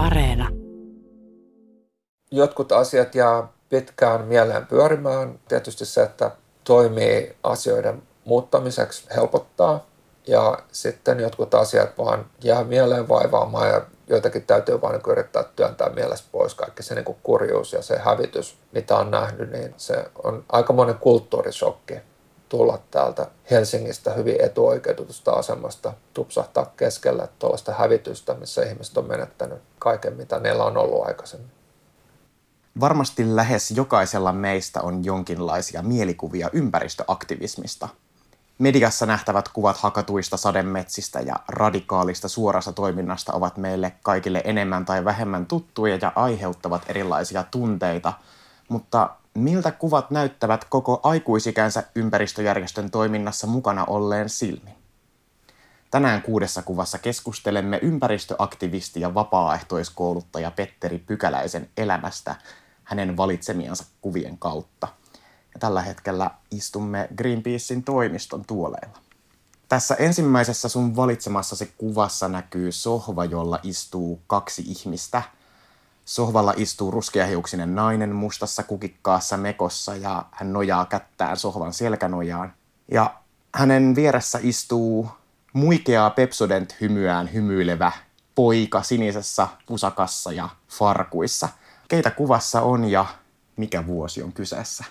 Areena. Jotkut asiat jää pitkään mieleen pyörimään. Tietysti se, että toimii asioiden muuttamiseksi helpottaa. Ja sitten jotkut asiat vaan jää mieleen vaivaamaan ja joitakin täytyy vaan niin yrittää työntää mielestä pois. Kaikki se niin kurjuus ja se hävitys, mitä on nähnyt, niin se on aikamoinen kulttuurisokki tulla täältä Helsingistä hyvin etuoikeutetusta asemasta, tupsahtaa keskellä tuollaista hävitystä, missä ihmiset on menettänyt kaiken, mitä niillä on ollut aikaisemmin. Varmasti lähes jokaisella meistä on jonkinlaisia mielikuvia ympäristöaktivismista. Mediassa nähtävät kuvat hakatuista sademetsistä ja radikaalista suorasta toiminnasta ovat meille kaikille enemmän tai vähemmän tuttuja ja aiheuttavat erilaisia tunteita, mutta miltä kuvat näyttävät koko aikuisikänsä ympäristöjärjestön toiminnassa mukana olleen silmin? Tänään kuudessa kuvassa keskustelemme ympäristöaktivisti ja vapaaehtoiskouluttaja Petteri Pykäläisen elämästä hänen valitsemiansa kuvien kautta. Ja tällä hetkellä istumme Greenpeacein toimiston tuoleilla. Tässä ensimmäisessä sun valitsemassasi kuvassa näkyy sohva, jolla istuu kaksi ihmistä – Sohvalla istuu ruskeahiuksinen nainen mustassa kukikkaassa mekossa ja hän nojaa kättään sohvan selkänojaan. Ja hänen vieressä istuu muikeaa Pepsodent hymyään hymyilevä poika sinisessä pusakassa ja farkuissa. Keitä kuvassa on ja mikä vuosi on kyseessä?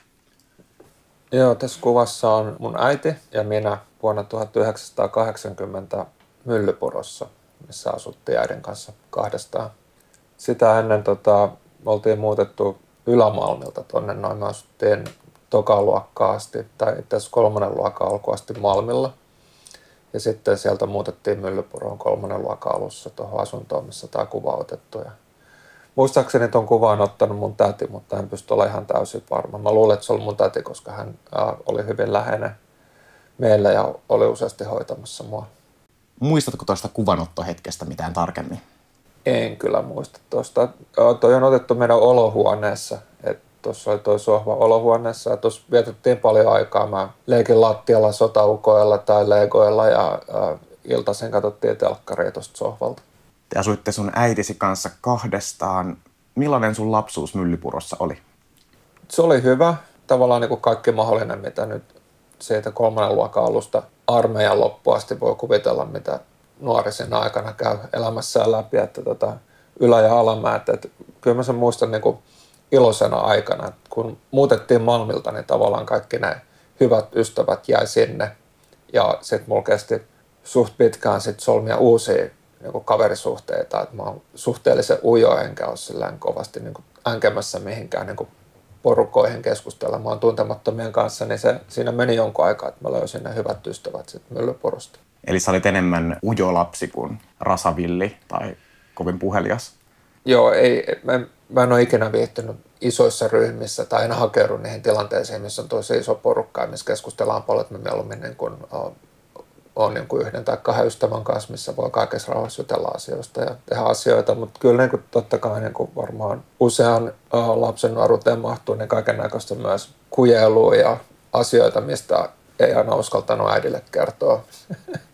Joo, tässä kuvassa on mun äiti ja minä vuonna 1980 Myllypurossa, missä asuttiin äidin kanssa kahdestaan sitä ennen tota, oltiin muutettu Ylämalmilta tuonne noin. Me asuttiin toka luokkaa asti, tai itse asiassa kolmannen luokan alkuun asti Malmilla. Ja sitten sieltä muutettiin Myllypuroon kolmannen luokan alussa tuohon asuntoon, missä tämä kuva otettu. Ja muistaakseni tuon kuvan ottanut mun täti, mutta en pysty olemaan ihan täysin varma. Mä luulen, että se oli mun täti, koska hän oli hyvin läheinen meillä ja oli useasti hoitamassa mua. Muistatko tuosta kuvanottohetkestä mitään tarkemmin? En kyllä muista tuosta. Toi on otettu meidän olohuoneessa. Tuossa oli toi sohva olohuoneessa ja tuossa vietettiin paljon aikaa. Mä leikin lattialla sotaukoilla tai legoilla ja äh, iltaisin katsottiin telkkaria tuosta sohvalta. Te asuitte sun äitisi kanssa kahdestaan. Millainen sun lapsuus Myllypurossa oli? Se oli hyvä. Tavallaan niin kuin kaikki mahdollinen, mitä nyt siitä kolmannen luokan alusta armeijan loppuun asti voi kuvitella, mitä nuori sen aikana käy elämässään läpi, että tota, ylä- ja alamäät. Että kyllä mä sen muistan niin kuin iloisena aikana, että kun muutettiin Malmilta, niin tavallaan kaikki ne hyvät ystävät jäi sinne. Ja sitten mulla kesti suht pitkään sit solmia uusia niin kaverisuhteita. Että mä oon suhteellisen ujo, enkä ole kovasti niin änkemässä mihinkään niin porukoihin keskustelemaan tuntemattomien kanssa, niin se, siinä meni jonkun aikaa, että mä löysin ne hyvät ystävät sitten Myllypurosta. Eli sä olit enemmän ujo lapsi kuin rasavilli tai kovin puhelias? Joo, ei, mä, mä en ole ikinä viihtynyt isoissa ryhmissä tai en hakeudu niihin tilanteisiin, missä on tosi iso porukka missä keskustellaan paljon, että me mieluummin niin kuin, on, niin kuin yhden tai kahden ystävän kanssa, missä voi kaikessa rauhassa jutella asioista ja tehdä asioita, mutta kyllä niin kuin, totta kai niin kuin varmaan usean lapsen nuoruuteen mahtuu niin kaiken näköistä myös kujelua ja asioita, mistä ei aina uskaltanut äidille kertoa.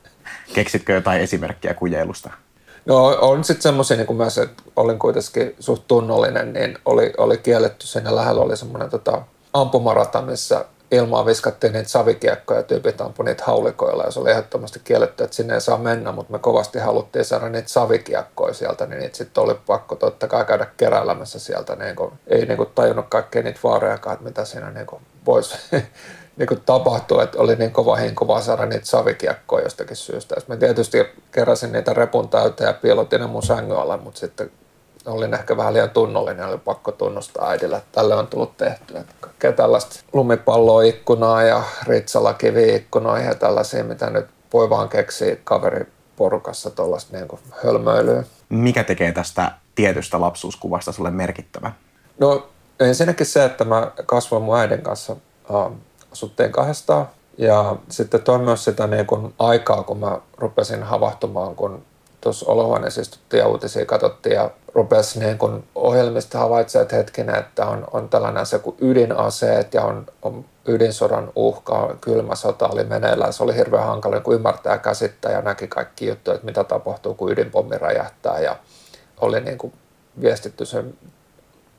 Keksitkö jotain esimerkkiä kujeilusta? No on sitten semmoisia, niin kuin mä se, olin kuitenkin suht tunnollinen, niin oli, oli kielletty siinä lähellä oli semmoinen tota, ampumarata, missä ilmaa viskattiin niitä savikiekkoja ja tyypit ampui niitä haulikoilla ja se oli ehdottomasti kielletty, että sinne ei saa mennä, mutta me kovasti haluttiin saada niitä savikiekkoja sieltä, niin niitä sitten oli pakko totta kai käydä keräilemässä sieltä, niin kuin, ei niin kuin tajunnut kaikkea niitä vaarojakaan, että mitä siinä niin voisi niin kuin tapahtui, että oli niin kova hinku vaan saada niitä savikiekkoja jostakin syystä. Mä tietysti keräsin niitä repun täyteen ja piilotin ne mun sängyn alle, mutta sitten olin ehkä vähän liian tunnollinen oli pakko tunnustaa äidille, että tälle on tullut tehtyä. Kaikkea tällaista lumipalloa ikkunaa ja ritsalakivi ikkunoihin ja tällaisia, mitä nyt voi vaan keksiä kaveriporukassa tuollaista niin hölmöilyä. Mikä tekee tästä tietystä lapsuuskuvasta sulle merkittävä? No ensinnäkin se, että mä kasvoin mun äidin kanssa asuttiin kahdestaan. Ja sitten toi myös sitä niin kun aikaa, kun mä rupesin havahtumaan, kun tuossa olohuoneessa istuttiin ja uutisia katsottiin ja rupesi niin kun ohjelmista havaitsemaan, että hetkinen, että on, on tällainen asia kuin ydinaseet ja on, on ydinsodan uhka, kylmä sota oli meneillään. Se oli hirveän hankala kun ymmärtää käsittää ja näki kaikki juttuja, että mitä tapahtuu, kun ydinpommi räjähtää ja oli niin kuin viestitty sen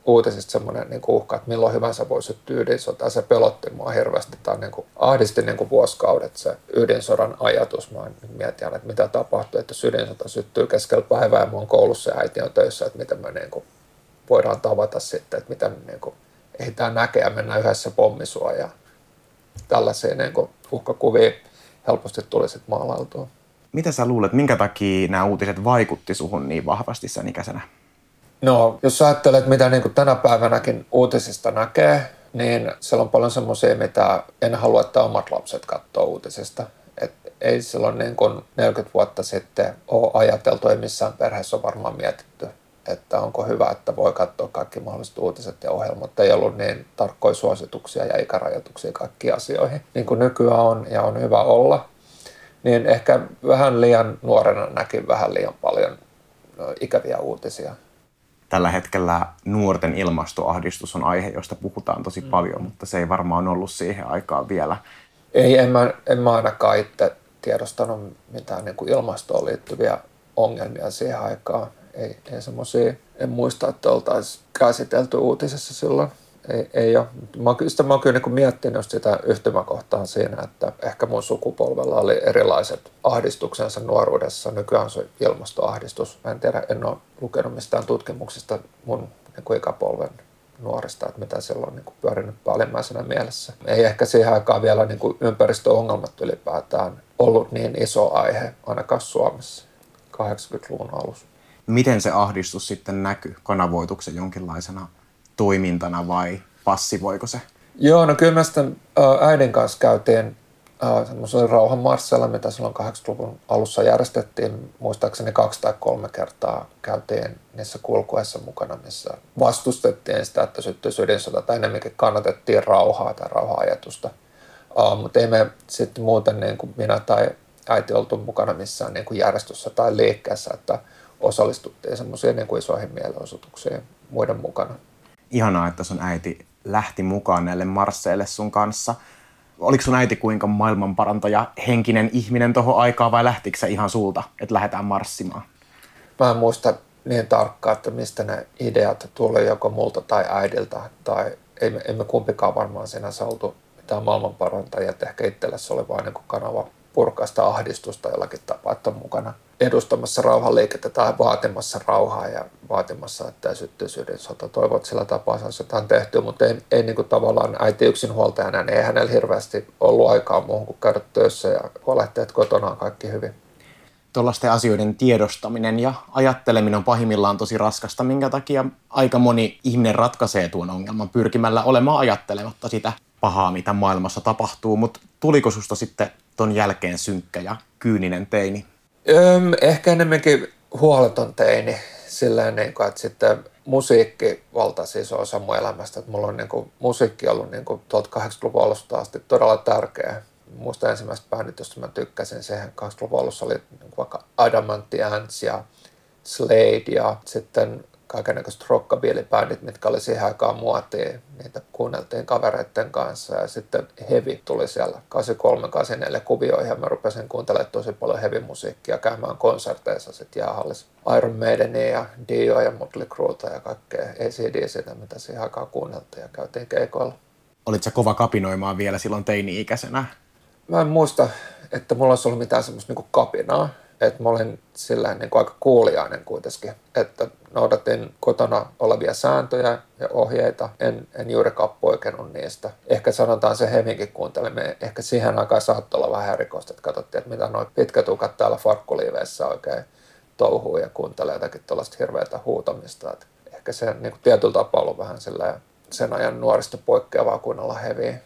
uutisista semmoinen niin uhka, että milloin hyvänsä voi syttyä ydinsota. Se pelotti mua hirveästi tai niin kuin, ahdisti niin kuin vuosikaudet se ydinsodan ajatus. Mä mietin, että mitä tapahtuu, että ydinsota syttyy keskellä päivää ja mun koulussa ja äiti on töissä, että miten me niin kuin, voidaan tavata sitten, että miten niin kuin, ehditään näkeä ja mennään yhdessä pommisuojaan. Tällaisia niin kuin, uhkakuvia helposti tuli sitten maalailtua. Mitä sä luulet, minkä takia nämä uutiset vaikutti suhun niin vahvasti sen ikäisenä? No, jos ajattelet, mitä niin kuin tänä päivänäkin uutisista näkee, niin siellä on paljon semmoisia, mitä en halua, että omat lapset katsoo uutisista. Et ei silloin niin kuin 40 vuotta sitten ole ajateltu, ei missään perheessä ole varmaan mietitty, että onko hyvä, että voi katsoa kaikki mahdolliset uutiset ja ohjelmat. Ei ollut niin tarkkoja suosituksia ja ikärajoituksia kaikkiin asioihin, niin kuin nykyään on ja on hyvä olla. Niin ehkä vähän liian nuorena näkin vähän liian paljon ikäviä uutisia tällä hetkellä nuorten ilmastoahdistus on aihe, josta puhutaan tosi mm. paljon, mutta se ei varmaan ollut siihen aikaan vielä. Ei, en mä, en mä ainakaan itse tiedostanut mitään niin kuin ilmastoon liittyviä ongelmia siihen aikaan. Ei, ei semmoisia, en muista, että oltaisiin käsitelty uutisessa silloin ei, ei ole. Mä oon, sitä mä oon kyllä niin miettinyt sitä yhtymäkohtaa siinä, että ehkä mun sukupolvella oli erilaiset ahdistuksensa nuoruudessa. Nykyään se ilmastoahdistus. Mä en tiedä, en ole lukenut mistään tutkimuksista mun niin ikäpolven nuorista, että mitä silloin on niin kuin pyörinyt päällimmäisenä mielessä. Ei ehkä siihen aikaan vielä niin kuin ympäristöongelmat ylipäätään ollut niin iso aihe, ainakaan Suomessa 80-luvun alussa. Miten se ahdistus sitten näkyy? Kanavoituko se jonkinlaisena toimintana vai passivoiko se? Joo, no kyllä mä sitten äidin kanssa käytiin semmoisella rauhanmarssilla, mitä silloin 80-luvun alussa järjestettiin. Muistaakseni kaksi tai kolme kertaa käytiin niissä kulkuessa mukana, missä vastustettiin sitä, että syttyisi ydinsota, tai enemmänkin kannatettiin rauhaa tai rauha-ajatusta. Uh, mutta ei me sitten muuten niin kuin minä tai äiti oltu mukana missään niin kuin järjestössä tai liikkeessä, että osallistuttiin semmoisiin niin isoihin mielenosoituksiin muiden mukana ihanaa, että sun äiti lähti mukaan näille marsseille sun kanssa. Oliko sun äiti kuinka maailmanparantaja henkinen ihminen tuohon aikaan vai lähtikö se ihan sulta, että lähdetään marssimaan? Mä en muista niin tarkkaan, että mistä ne ideat tuli joko multa tai äidiltä. Tai ei me, emme kumpikaan varmaan siinä oltu mitään maailmanparantajia. Ehkä itselle se oli vain niin kanava purkaista ahdistusta jollakin tapaa, että on mukana edustamassa rauhanliikettä tai vaatimassa rauhaa ja vaatimassa, että ydin Toivon, että sillä tapaa saisi jotain tehtyä, mutta ei, ei niin kuin tavallaan äiti yksin huoltajana, niin ei hänellä hirveästi ollut aikaa muuhun kuin käydä töissä ja huolehtia, että kotona on kaikki hyvin. Tuollaisten asioiden tiedostaminen ja ajatteleminen on pahimmillaan tosi raskasta, minkä takia aika moni ihminen ratkaisee tuon ongelman pyrkimällä olemaan ajattelematta sitä pahaa, mitä maailmassa tapahtuu, mutta tuliko susta sitten ton jälkeen synkkä ja kyyninen teini? Öm, ehkä enemmänkin huoleton teini, silleen niin kuin, että sitten musiikki valtaisi iso osa mun elämästä. Että mulla on niin kuin, musiikki ollut niin kuin, 80-luvun alusta asti todella tärkeä. Muista ensimmäistä bändit, josta mä tykkäsin, sehän 80-luvun alussa oli niin kuin vaikka Adamantti Ants ja Slade ja sitten kaikenlaiset rockabilly-bändit, mitkä oli siihen aikaan muotia. Niitä kuunneltiin kavereiden kanssa ja sitten heavy tuli siellä 83-84 kuvioihin ja mä rupesin kuuntelemaan tosi paljon heavy-musiikkia käymään konserteissa sitten jäähallissa. Iron Maidenia ja Dio ja Motley Crueta ja kaikkea ACDCtä, mitä siihen aikaan kuunneltiin ja käytiin keikoilla. Olitko kova kapinoimaan vielä silloin teini-ikäisenä? Mä en muista, että mulla olisi ollut mitään semmoista niin kapinaa että mä olin sillä niin aika kuuliainen kuitenkin, että noudatin kotona olevia sääntöjä ja ohjeita, en, en juurikaan poikennut niistä. Ehkä sanotaan se Heminkin kuuntelimme, ehkä siihen aikaan saattoi olla vähän erikoista, että katsottiin, että mitä noin pitkätukat täällä farkkuliiveissä oikein touhuu ja kuuntelee jotakin tuollaista hirveätä huutamista. Että ehkä se niin kuin tietyllä tapaa ollut vähän sillä sen ajan nuorista poikkeavaa kuunnella heviä.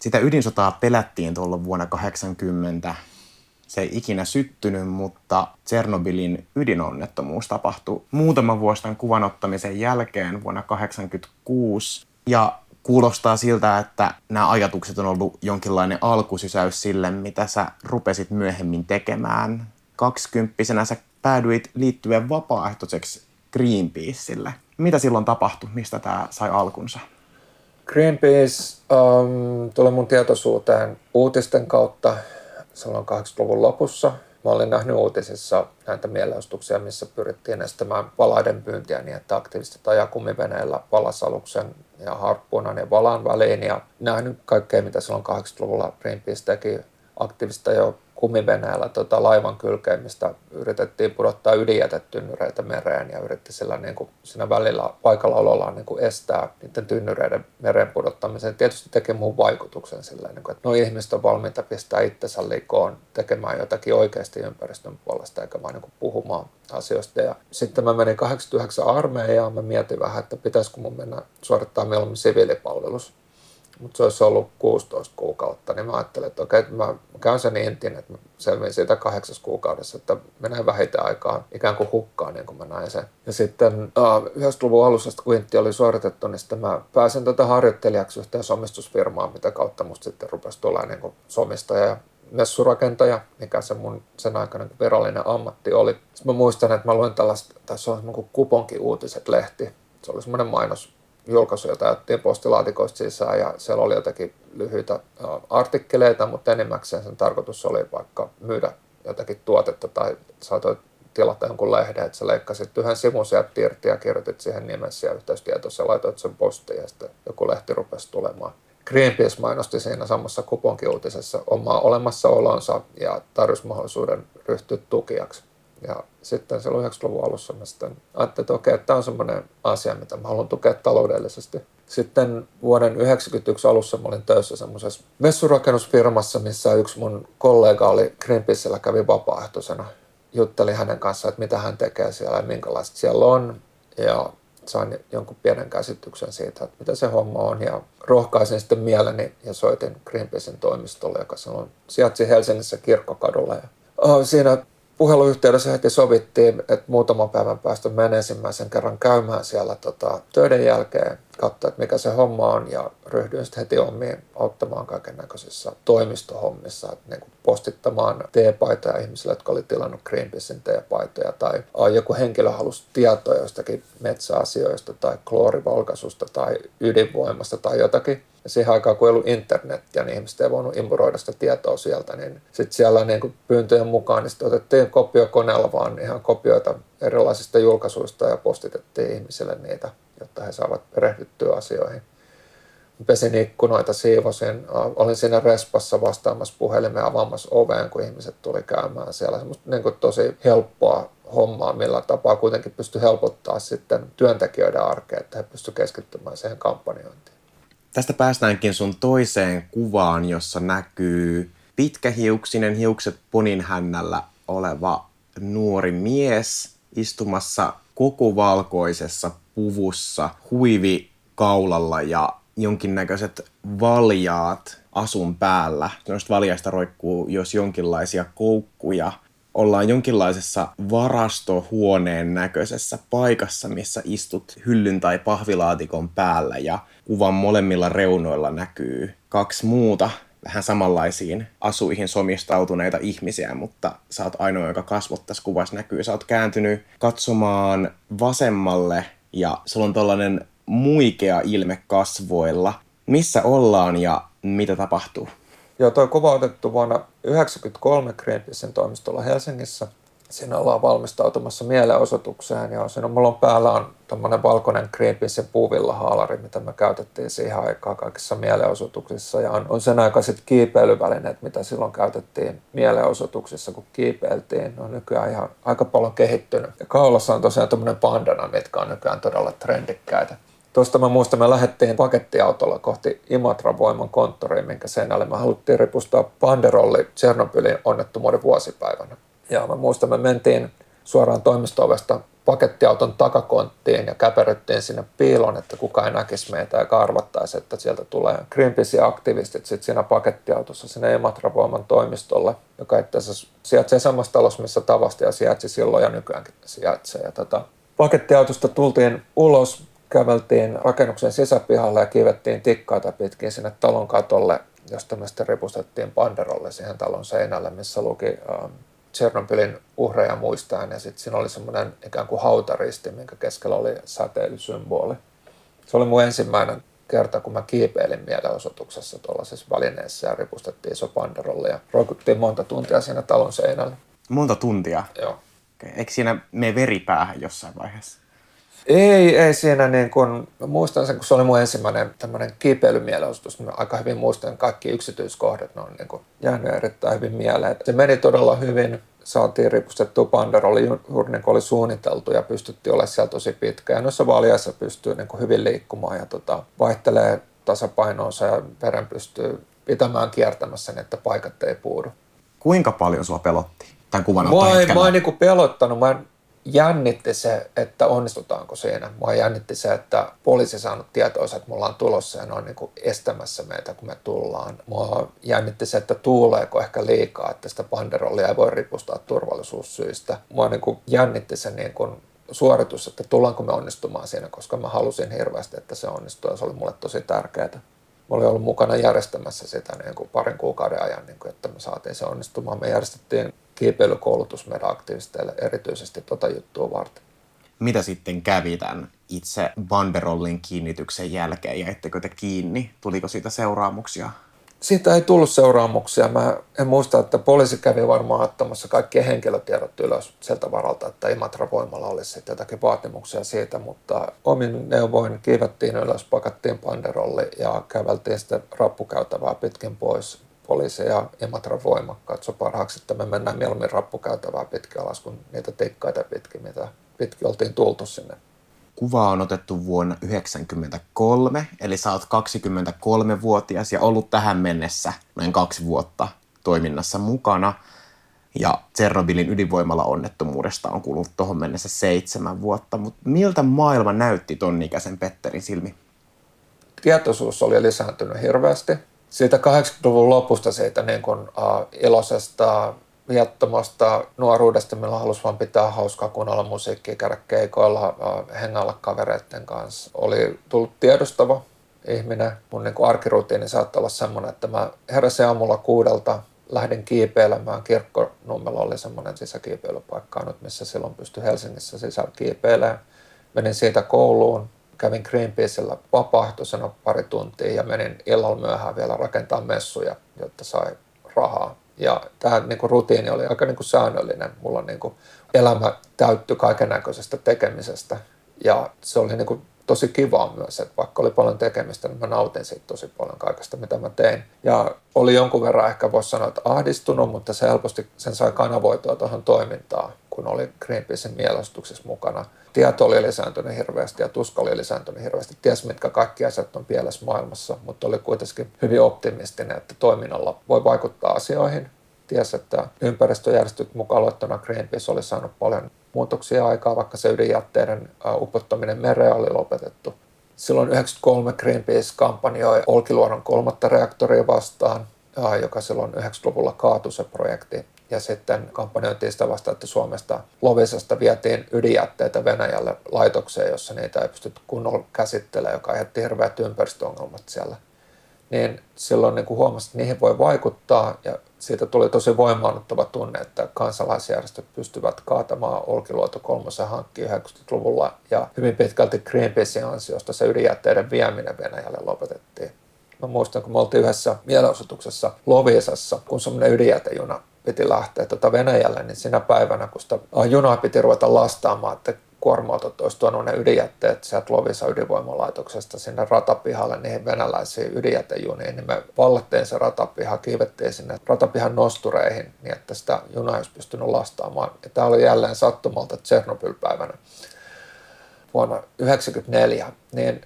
Sitä ydinsotaa pelättiin tuolla vuonna 80 se ei ikinä syttynyt, mutta Tsernobylin ydinonnettomuus tapahtui muutaman vuosi tämän kuvanottamisen jälkeen vuonna 1986. Ja kuulostaa siltä, että nämä ajatukset on ollut jonkinlainen alkusysäys sille, mitä sä rupesit myöhemmin tekemään. Kaksikymppisenä sä päädyit liittyen vapaaehtoiseksi Greenpeaceille. Mitä silloin tapahtui? Mistä tämä sai alkunsa? Greenpeace um, tuli mun tietoisuuteen uutisten kautta silloin 80-luvun lopussa. mä olin nähnyt uutisissa näitä mielenosoituksia, missä pyrittiin estämään palaiden pyyntiä niin, että aktiivistit ajaa kumiveneellä palasaluksen ja harppuunan ja valan väliin ja nähnyt kaikkea, mitä silloin 80-luvulla Greenpeace teki aktiivista jo kumiveneellä tota, laivan kylkeen, mistä yritettiin pudottaa ydinjätetynnyreitä mereen ja yritti sillä niin kuin, siinä välillä paikalla olollaan niin kuin estää niiden tynnyreiden mereen pudottamisen. Tietysti teki muun vaikutuksen sillä, niin kuin, että nuo ihmiset on valmiita pistää itsensä likoon tekemään jotakin oikeasti ympäristön puolesta eikä vain niin kuin, puhumaan asioista. Ja sitten mä menin 89 armeijaan, mä mietin vähän, että pitäisikö mun mennä suorittaa mieluummin siviilipalvelus mutta se olisi ollut 16 kuukautta, niin mä ajattelin, että okei, mä käyn sen intin, että mä selviin siitä kahdeksas kuukaudessa, että menee vähiten aikaa ikään kuin hukkaan, niin kuin mä näin sen. Ja sitten uh, 90-luvun alussa, kun intti oli suoritettu, niin sitten mä pääsin tätä harjoittelijaksi yhteen somistusfirmaan, mitä kautta musta sitten rupesi tulla niin somistaja ja messurakentaja, mikä se mun sen aikana virallinen ammatti oli. Sitten mä muistan, että mä luin tällaista, tässä on kuin kuponki uutiset lehti. Se oli semmoinen mainos julkaisuja täyttiin postilaatikoista sisään ja siellä oli jotakin lyhyitä artikkeleita, mutta enimmäkseen sen tarkoitus oli vaikka myydä jotakin tuotetta tai saatoit tilata jonkun lehden, että sä leikkasit yhden sivun sieltä irti ja kirjoitit siihen nimesi ja yhteystietosi ja laitoit sen postiin ja sitten joku lehti rupesi tulemaan. Greenpeace mainosti siinä samassa kuponkiuutisessa omaa olemassaolonsa ja tarjosi mahdollisuuden ryhtyä tukijaksi. Ja sitten silloin 90-luvun alussa mä sitten ajattelin, että okei, tämä on semmoinen asia, mitä mä haluan tukea taloudellisesti. Sitten vuoden 1991 alussa mä olin töissä semmoisessa messurakennusfirmassa, missä yksi mun kollega oli Greenpeacella kävi vapaaehtoisena. Juttelin hänen kanssaan, että mitä hän tekee siellä ja minkälaista siellä on. Ja sain jonkun pienen käsityksen siitä, että mitä se homma on. Ja rohkaisin sitten mieleni ja soitin Greenpeacein toimistolle, joka silloin sijaitsi Helsingissä kirkkokadulla. Ja siinä puheluyhteydessä heti sovittiin, että muutaman päivän päästä menen ensimmäisen kerran käymään siellä tota, töiden jälkeen, katsoa, että mikä se homma on ja ryhdyin sitten heti omiin auttamaan kaiken näköisissä toimistohommissa, että niin postittamaan teepaitoja ihmisille, jotka oli tilannut Greenpeacein teepaitoja tai joku henkilö halusi tietoa jostakin metsäasioista tai kloorivalkaisusta tai ydinvoimasta tai jotakin ja siihen aikaan, kun ei ollut internettiä, niin ihmiset ei voinut impuroida sitä tietoa sieltä, niin sitten siellä niin kuin pyyntöjen mukaan niin sitten otettiin kopiokoneella vaan ihan kopioita erilaisista julkaisuista ja postitettiin ihmisille niitä, jotta he saavat perehdyttyä asioihin. Pesin ikkunoita, siivosin, olin siinä respassa vastaamassa puhelimeen avaamassa oveen, kun ihmiset tuli käymään siellä. Semmoista niin kuin tosi helppoa hommaa, millä tapaa kuitenkin pystyi helpottaa sitten työntekijöiden arkea, että he pystyivät keskittymään siihen kampanjointiin. Tästä päästäänkin sun toiseen kuvaan, jossa näkyy pitkähiuksinen hiukset ponin hännällä oleva nuori mies istumassa koko valkoisessa puvussa, huivi kaulalla ja jonkinnäköiset valjaat asun päällä. Noista valjaista roikkuu jos jonkinlaisia koukkuja – ollaan jonkinlaisessa varastohuoneen näköisessä paikassa, missä istut hyllyn tai pahvilaatikon päällä ja kuvan molemmilla reunoilla näkyy kaksi muuta vähän samanlaisiin asuihin somistautuneita ihmisiä, mutta sä oot ainoa, joka kasvot tässä kuvassa näkyy. Sä oot kääntynyt katsomaan vasemmalle ja sulla on tällainen muikea ilme kasvoilla. Missä ollaan ja mitä tapahtuu? Joo, tuo kuva otettu vuonna 1993 Greenpeacein toimistolla Helsingissä. Siinä ollaan valmistautumassa mielenosoitukseen ja siinä mulla on päällä on tämmöinen valkoinen Greenpeacein puuvillahaalari, mitä me käytettiin siihen aikaan kaikissa mielenosoituksissa. Ja on, on sen aikaiset kiipeilyvälineet, mitä silloin käytettiin mielenosoituksissa, kun kiipeiltiin. Ne on nykyään ihan aika paljon kehittynyt. Ja kaulassa on tosiaan tämmöinen bandana, mitkä on nykyään todella trendikkäitä. Tuosta mä muistan, me lähdettiin pakettiautolla kohti Imatran voiman konttoriin, minkä seinälle me haluttiin ripustaa panderolli Tsernobylin onnettomuuden vuosipäivänä. Ja mä muistan, me mentiin suoraan toimistoovesta pakettiauton takakonttiin ja käperyttiin sinne piiloon, että kuka ei näkisi meitä ja arvattaisi, että sieltä tulee Greenpeace-aktivistit sitten siinä pakettiautossa sinne Imatra-voiman toimistolle, joka itse asiassa sijaitsee samassa talossa, missä tavasti ja sijaitsi silloin ja nykyäänkin sijaitsee. Ja tota, pakettiautosta tultiin ulos käveltiin rakennuksen sisäpihalle ja kiivettiin tikkaita pitkin sinne talon katolle, josta me sitten ripustettiin panderolle siihen talon seinälle, missä luki äh, Tsernobylin uhreja muistaen ja sitten siinä oli semmoinen ikään kuin hautaristi, minkä keskellä oli säteilysymboli. Se oli mun ensimmäinen kerta, kun mä kiipeilin mielenosoituksessa tuollaisessa välineessä ja ripustettiin iso panderolle ja roikuttiin monta tuntia siinä talon seinällä. Monta tuntia? Joo. Okay. Eikö siinä mene veripäähän jossain vaiheessa? Ei, ei siinä niin kuin, mä muistan sen, kun se oli mun ensimmäinen tämmöinen kiipeilymielenosoitus, niin mä aika hyvin muistan kaikki yksityiskohdat, ne on niin kuin jäänyt erittäin hyvin mieleen. Se meni todella hyvin, saatiin ripustettua banderoli juuri niin kuin oli suunniteltu ja pystyttiin olemaan siellä tosi pitkä. Ja noissa vaaliassa pystyy niin kuin hyvin liikkumaan ja tota, vaihtelee tasapainoonsa ja veren pystyy pitämään kiertämässä niin, että paikat ei puudu. Kuinka paljon sua pelotti tämän kuvan Mä mä en niin pelottanut, mä en, jännitti se, että onnistutaanko siinä. Mua jännitti se, että poliisi saanut tietoa, että me ollaan tulossa ja ne on niin kuin estämässä meitä, kun me tullaan. Mua jännitti se, että tuuleeko ehkä liikaa, että sitä banderollia ei voi ripustaa turvallisuussyistä. Mua niin kuin jännitti se niin kuin suoritus, että tullaanko me onnistumaan siinä, koska mä halusin hirveästi, että se onnistuu ja se oli mulle tosi tärkeää. Mä olin ollut mukana järjestämässä sitä niin kuin parin kuukauden ajan, niin kuin, että me saatiin se onnistumaan. Me järjestettiin kiipeilykoulutus meidän aktivisteille erityisesti tota juttua varten. Mitä sitten kävi tämän itse banderollin kiinnityksen jälkeen? ja ettekö te kiinni? Tuliko siitä seuraamuksia? Siitä ei tullut seuraamuksia. Mä en muista, että poliisi kävi varmaan ottamassa kaikkien henkilötiedot ylös sieltä varalta, että Imatra voimalla olisi sitten jotakin vaatimuksia siitä, mutta omin neuvoin kiivettiin ylös, pakattiin banderolli ja käveltiin sitten rappukäytävää pitkin pois poliisi ja Imatra voima katsoi parhaaksi, että me mennään mieluummin rappukäytävää pitkin alas kuin niitä tikkaita pitkin, mitä pitkin oltiin tultu sinne. Kuva on otettu vuonna 1993, eli sä oot 23-vuotias ja ollut tähän mennessä noin kaksi vuotta toiminnassa mukana. Ja Tsernobylin ydinvoimalla onnettomuudesta on kulunut tuohon mennessä seitsemän vuotta, mutta miltä maailma näytti ton ikäisen Petterin silmi? Tietoisuus oli lisääntynyt hirveästi siitä 80-luvun lopusta siitä niin kuin, uh, iloisesta viattomasta nuoruudesta, millä halusi vaan pitää hauskaa, kuunnella musiikkia, käydä keikoilla, uh, hengailla kavereiden kanssa. Oli tullut tiedostava ihminen. Mun niin kuin arkirutiini saattoi olla semmoinen, että mä heräsin aamulla kuudelta, lähdin kiipeilemään. Kirkkonummella oli semmoinen sisäkiipeilypaikka nyt, missä silloin pystyi Helsingissä sisäkiipeilemään. Menin siitä kouluun, kävin Greenpeacella vapaaehtoisena pari tuntia ja menin illalla myöhään vielä rakentaa messuja, jotta sai rahaa. Ja tämä niin kuin, rutiini oli aika niin kuin, säännöllinen. Mulla niin kuin, elämä täyttyi kaiken näköisestä tekemisestä. Ja se oli niin kuin, tosi kivaa myös, että vaikka oli paljon tekemistä, niin mä nautin siitä tosi paljon kaikesta, mitä mä tein. Ja oli jonkun verran ehkä voisi sanoa, että ahdistunut, mutta se helposti sen sai kanavoitua tuohon toimintaan, kun oli Greenpeacein mielestuksessa mukana. Tieto oli lisääntynyt hirveästi ja tuska oli lisääntynyt hirveästi. Ties mitkä kaikki asiat on pielessä maailmassa, mutta oli kuitenkin hyvin optimistinen, että toiminnalla voi vaikuttaa asioihin. Ties, että ympäristöjärjestöt mukaan luettuna Greenpeace oli saanut paljon muutoksia aikaa, vaikka se ydinjätteiden upottaminen mereen oli lopetettu. Silloin 1993 Greenpeace kampanjoi Olkiluodon kolmatta reaktoria vastaan, joka silloin 90-luvulla kaatui se projekti. Ja sitten kampanjoitiin sitä vastaan, että Suomesta Lovisasta vietiin ydinjätteitä Venäjälle laitokseen, jossa niitä ei pystytty kunnolla käsittelemään, joka aiheutti hirveät ympäristöongelmat siellä. Niin silloin niin kuin huomasi, että niihin voi vaikuttaa ja siitä tuli tosi voimaannuttava tunne, että kansalaisjärjestöt pystyvät kaatamaan Olkiluoto kolmosen hankkiin 90-luvulla ja hyvin pitkälti Greenpeacein ansiosta se ydinjätteiden vieminen Venäjälle lopetettiin. Mä muistan, kun me oltiin yhdessä mielenosoituksessa Lovisassa, kun semmoinen ydinjätejuna piti lähteä tuota Venäjälle, niin sinä päivänä, kun sitä junaa piti ruveta lastaamaan, että kuorma-autot olisi tuonut ne ydinjätteet sieltä Lovisa ydinvoimalaitoksesta sinne ratapihalle niihin venäläisiin ydinjätejuniin, niin me vallattiin se ratapiha, kiivettiin sinne ratapihan nostureihin niin, että sitä junaa olisi pystynyt lastaamaan. Ja tämä oli jälleen sattumalta Tsernobyl-päivänä vuonna 1994, niin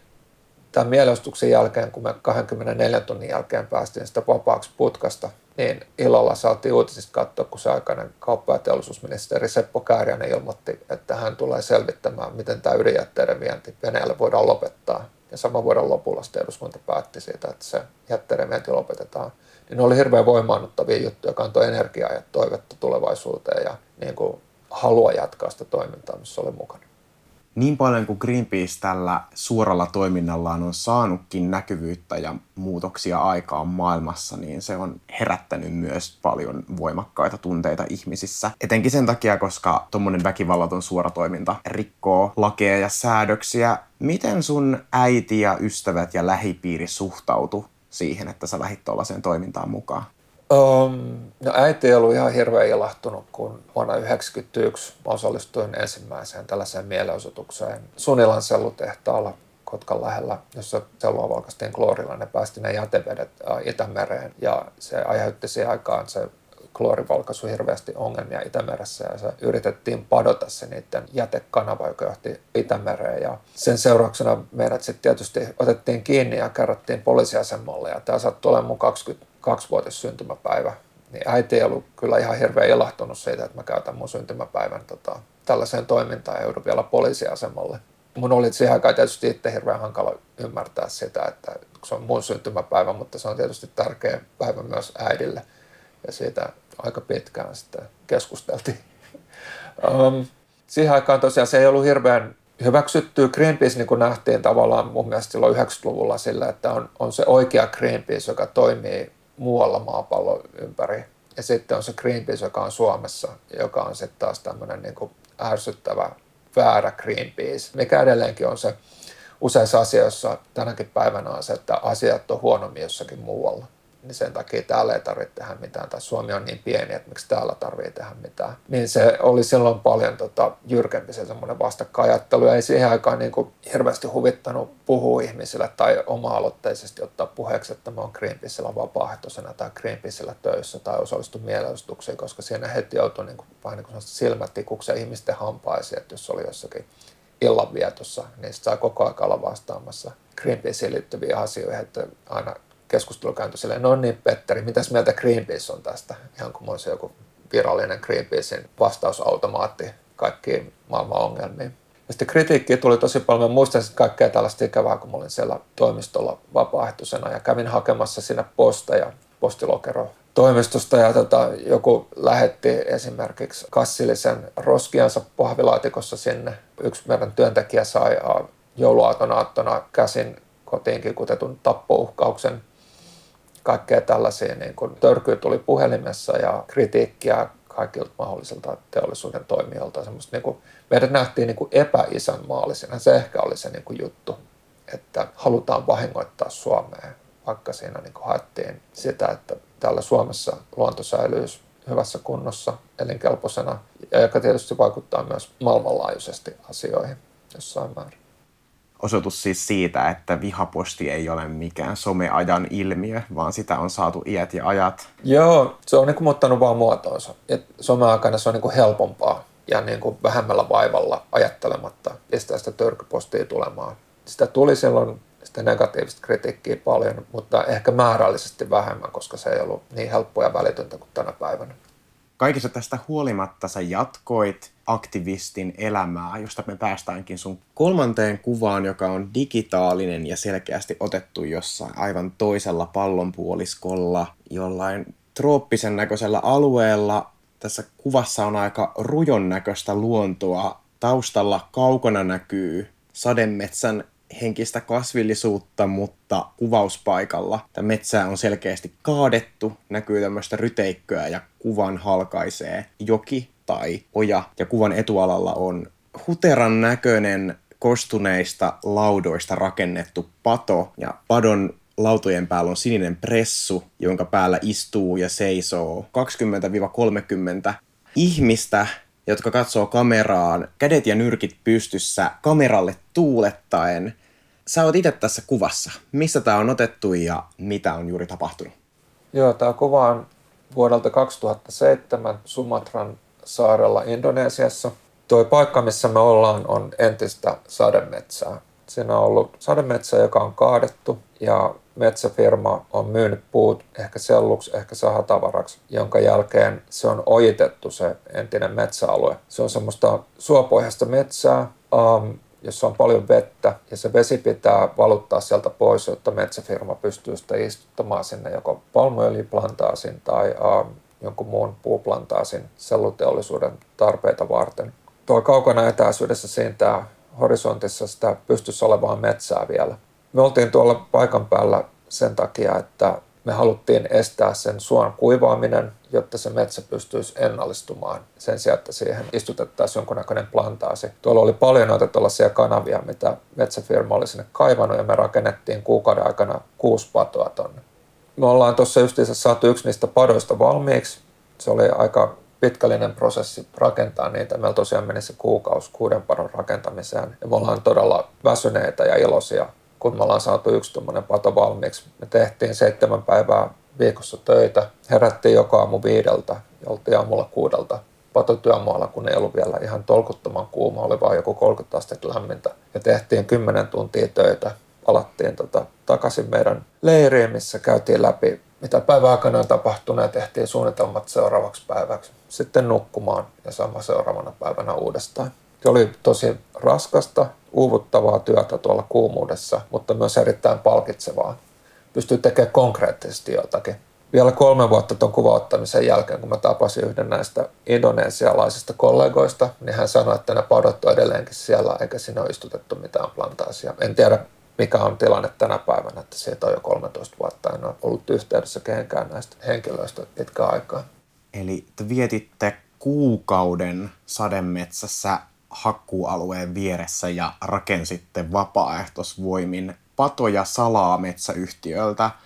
tämän mielestuksen jälkeen, kun me 24 tunnin jälkeen päästiin sitä vapaaksi putkasta, niin ilolla saatiin uutisista katsoa, kun se aikainen kauppa- ja teollisuusministeri Seppo Kääriäinen ilmoitti, että hän tulee selvittämään, miten tämä ydinjätteiden vienti Venäjälle voidaan lopettaa. Ja saman vuoden lopulla sitten eduskunta päätti siitä, että se jätteiden vienti lopetetaan. Niin ne oli hirveän voimaannuttavia juttuja, joka antoi energiaa ja toivetta tulevaisuuteen ja niin kuin halua jatkaa sitä toimintaa, missä oli mukana niin paljon kuin Greenpeace tällä suoralla toiminnallaan on saanutkin näkyvyyttä ja muutoksia aikaan maailmassa, niin se on herättänyt myös paljon voimakkaita tunteita ihmisissä. Etenkin sen takia, koska tuommoinen väkivallaton suora toiminta rikkoo lakeja ja säädöksiä. Miten sun äiti ja ystävät ja lähipiiri suhtautu siihen, että sä lähit tuollaiseen toimintaan mukaan? No äiti ei ollut ihan hirveän ilahtunut, kun vuonna 1991 osallistuin ensimmäiseen tällaiseen mielenosoitukseen Sunilan sellutehtaalla Kotkan lähellä, jossa sellua valkastiin kloorilla. Ne päästi ne jätevedet Itämereen ja se aiheutti siihen aikaan se kloorivalkaisu hirveästi ongelmia Itämeressä ja se yritettiin padota se niiden jätekanava, joka johti Itämereen ja sen seurauksena meidät sitten tietysti otettiin kiinni ja kerrottiin poliisiasemalle ja tämä sattui olemaan mun 22-vuotis syntymäpäivä. Niin äiti ei ollut kyllä ihan hirveän ilahtunut siitä, että mä käytän mun syntymäpäivän tota, tällaiseen toimintaan ja joudun vielä poliisiasemalle. Mun oli siihen aikaan tietysti itse hirveän hankala ymmärtää sitä, että se on mun syntymäpäivä, mutta se on tietysti tärkeä päivä myös äidille – ja siitä aika pitkään sitten keskusteltiin. um, siihen aikaan tosiaan se ei ollut hirveän hyväksytty. Greenpeace niin kuin nähtiin tavallaan mun mielestä silloin 90-luvulla sillä, että on, on se oikea Greenpeace, joka toimii muualla maapallon ympäri. Ja sitten on se Greenpeace, joka on Suomessa, joka on sitten taas tämmöinen niin ärsyttävä, väärä Greenpeace, mikä edelleenkin on se useissa asioissa tänäkin päivänä on se, että asiat on huonommin jossakin muualla niin sen takia täällä ei tarvitse tehdä mitään, tai Suomi on niin pieni, että miksi täällä tarvitsee tehdä mitään. Niin se oli silloin paljon tota, jyrkempi se semmoinen vastakkainajattelu, ja ei siihen aikaan niin kuin hirveästi huvittanut puhua ihmisille tai oma-aloitteisesti ottaa puheeksi, että mä oon Greenpeaceilla vapaaehtoisena tai Greenpeaceilla töissä tai osallistu mielenostuksiin, koska siinä heti joutui niin kuin, vähän niin kuin silmätikukseen ihmisten hampaisiin, että jos oli jossakin illanvietossa, niin sai koko ajan olla vastaamassa Greenpeaceen liittyviä asioihin, että aina keskustelu kääntyi silleen, no niin Petteri, mitäs mieltä Greenpeace on tästä? Ihan kuin olisi joku virallinen Greenpeacein vastausautomaatti kaikkiin maailman ongelmiin. Ja sitten kritiikkiä tuli tosi paljon. Mä muistan kaikkea tällaista ikävää, kun mä olin siellä toimistolla vapaaehtoisena ja kävin hakemassa sinne posteja postilokero toimistosta ja tota, joku lähetti esimerkiksi kassillisen roskiansa pahvilaatikossa sinne. Yksi meidän työntekijä sai jouluaaton aattona käsin kotiinkin kutetun tappouhkauksen kaikkea tällaisia niin kuin törkyä tuli puhelimessa ja kritiikkiä kaikilta mahdollisilta teollisuuden toimijoilta. Semmoista, niin kuin, meidät nähtiin niin epäisänmaallisena. Se ehkä oli se niin kuin juttu, että halutaan vahingoittaa Suomea, vaikka siinä niin kuin haettiin sitä, että täällä Suomessa luonto säilyisi hyvässä kunnossa, elinkelpoisena, ja joka tietysti vaikuttaa myös maailmanlaajuisesti asioihin jossain määrin osoitus siis siitä, että vihaposti ei ole mikään someajan ilmiö, vaan sitä on saatu iät ja ajat. Joo, se on niin muuttanut vaan muotoonsa. Et someaikana se on niin kuin helpompaa ja niin vähemmällä vaivalla ajattelematta pistää sitä törkypostia tulemaan. Sitä tuli silloin sitä negatiivista kritiikkiä paljon, mutta ehkä määrällisesti vähemmän, koska se ei ollut niin helppoa ja välitöntä kuin tänä päivänä. Kaikissa tästä huolimatta sä jatkoit aktivistin elämää, josta me päästäänkin sun kolmanteen kuvaan, joka on digitaalinen ja selkeästi otettu jossain aivan toisella pallonpuoliskolla, jollain trooppisen näköisellä alueella. Tässä kuvassa on aika rujon näköistä luontoa. Taustalla kaukana näkyy sademetsän henkistä kasvillisuutta, mutta kuvauspaikalla tämä metsää on selkeästi kaadettu, näkyy tämmöistä ryteikköä ja kuvan halkaisee joki tai oja. Ja kuvan etualalla on huteran näköinen kostuneista laudoista rakennettu pato ja padon lautojen päällä on sininen pressu, jonka päällä istuu ja seisoo 20-30 ihmistä, jotka katsoo kameraan, kädet ja nyrkit pystyssä, kameralle tuulettaen. Sä oot itse tässä kuvassa. Missä tämä on otettu ja mitä on juuri tapahtunut? Joo, tämä kuva on vuodelta 2007 Sumatran saarella Indonesiassa. Tuo paikka, missä me ollaan, on entistä sademetsää. Siinä on ollut sademetsä, joka on kaadettu ja metsäfirma on myynyt puut ehkä selluksi, ehkä sahatavaraksi, jonka jälkeen se on ojitettu se entinen metsäalue. Se on semmoista suopohjaista metsää, um, jossa on paljon vettä ja se vesi pitää valuttaa sieltä pois, jotta metsäfirma pystyy sitä istuttamaan sinne joko palmuöljyplantaasin tai um, jonkun muun puuplantaasin selluteollisuuden tarpeita varten. Tuo kaukana etäisyydessä siintää horisontissa sitä pystyssä olevaa metsää vielä. Me oltiin tuolla paikan päällä sen takia, että me haluttiin estää sen suon kuivaaminen, jotta se metsä pystyisi ennallistumaan sen sijaan, että siihen istutettaisiin jonkunnäköinen plantaasi. Tuolla oli paljon noita tällaisia kanavia, mitä metsäfirma oli sinne kaivannut ja me rakennettiin kuukauden aikana kuusi patoa tonne Me ollaan tuossa justiinsa saatu yksi niistä padoista valmiiksi. Se oli aika pitkällinen prosessi rakentaa niitä. Meillä tosiaan meni se kuukausi kuuden padon rakentamiseen. Ja me ollaan todella väsyneitä ja iloisia, kun me ollaan saatu yksi tuommoinen pato valmiiksi. Me tehtiin seitsemän päivää viikossa töitä. Herättiin joka aamu viideltä ja oltiin aamulla kuudelta patotyömaalla, kun ei ollut vielä ihan tolkuttoman kuuma, oli vain joku 30 astetta lämmintä. Ja tehtiin 10 tuntia töitä. Palattiin tota, takaisin meidän leiriin, missä käytiin läpi, mitä päivän aikana on tapahtunut ja tehtiin suunnitelmat seuraavaksi päiväksi. Sitten nukkumaan ja sama seuraavana päivänä uudestaan. Se oli tosi raskasta, uuvuttavaa työtä tuolla kuumuudessa, mutta myös erittäin palkitsevaa. Pystyy tekemään konkreettisesti jotakin vielä kolme vuotta tuon kuvauttamisen jälkeen, kun mä tapasin yhden näistä indonesialaisista kollegoista, niin hän sanoi, että ne padot on edelleenkin siellä, eikä siinä ole istutettu mitään plantaasia. En tiedä, mikä on tilanne tänä päivänä, että siitä on jo 13 vuotta. En ole ollut yhteydessä kehenkään näistä henkilöistä pitkään aikaa. Eli te vietitte kuukauden sademetsässä hakkuualueen vieressä ja rakensitte vapaaehtoisvoimin patoja salaa metsäyhtiöltä –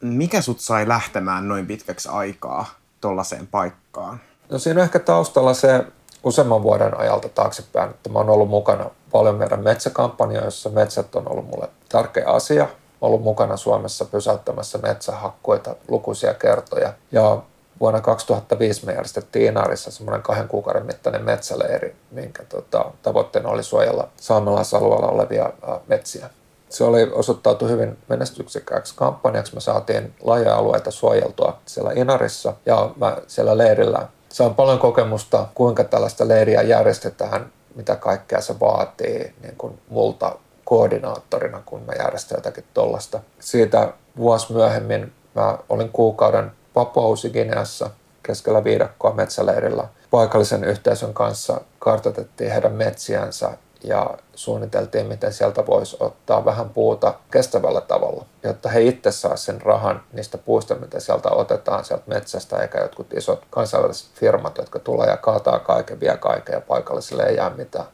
mikä sut sai lähtemään noin pitkäksi aikaa tuollaiseen paikkaan? No siinä on ehkä taustalla se useamman vuoden ajalta taaksepäin, että mä oon ollut mukana paljon meidän metsäkampanjoissa. Metsät on ollut mulle tärkeä asia. Mä ollut mukana Suomessa pysäyttämässä metsähakkuita lukuisia kertoja. Ja vuonna 2005 me järjestettiin Inarissa semmoinen kahden kuukauden mittainen metsäleiri, minkä tota, tavoitteena oli suojella saamelaisalueella olevia metsiä se oli osoittautu hyvin menestyksekkääksi kampanjaksi. Me saatiin laaja alueita suojeltua siellä Inarissa ja mä siellä leirillä saan paljon kokemusta, kuinka tällaista leiriä järjestetään, mitä kaikkea se vaatii niin kuin multa koordinaattorina, kun mä järjestän jotakin tuollaista. Siitä vuosi myöhemmin mä olin kuukauden Papua-Gineassa keskellä viidakkoa metsäleirillä. Paikallisen yhteisön kanssa kartoitettiin heidän metsiänsä ja suunniteltiin, miten sieltä voisi ottaa vähän puuta kestävällä tavalla, jotta he itse saa sen rahan niistä puista, mitä sieltä otetaan sieltä metsästä, eikä jotkut isot kansainväliset firmat, jotka tulee ja kaataa kaiken, vie kaiken ja paikallisille ei jää mitään.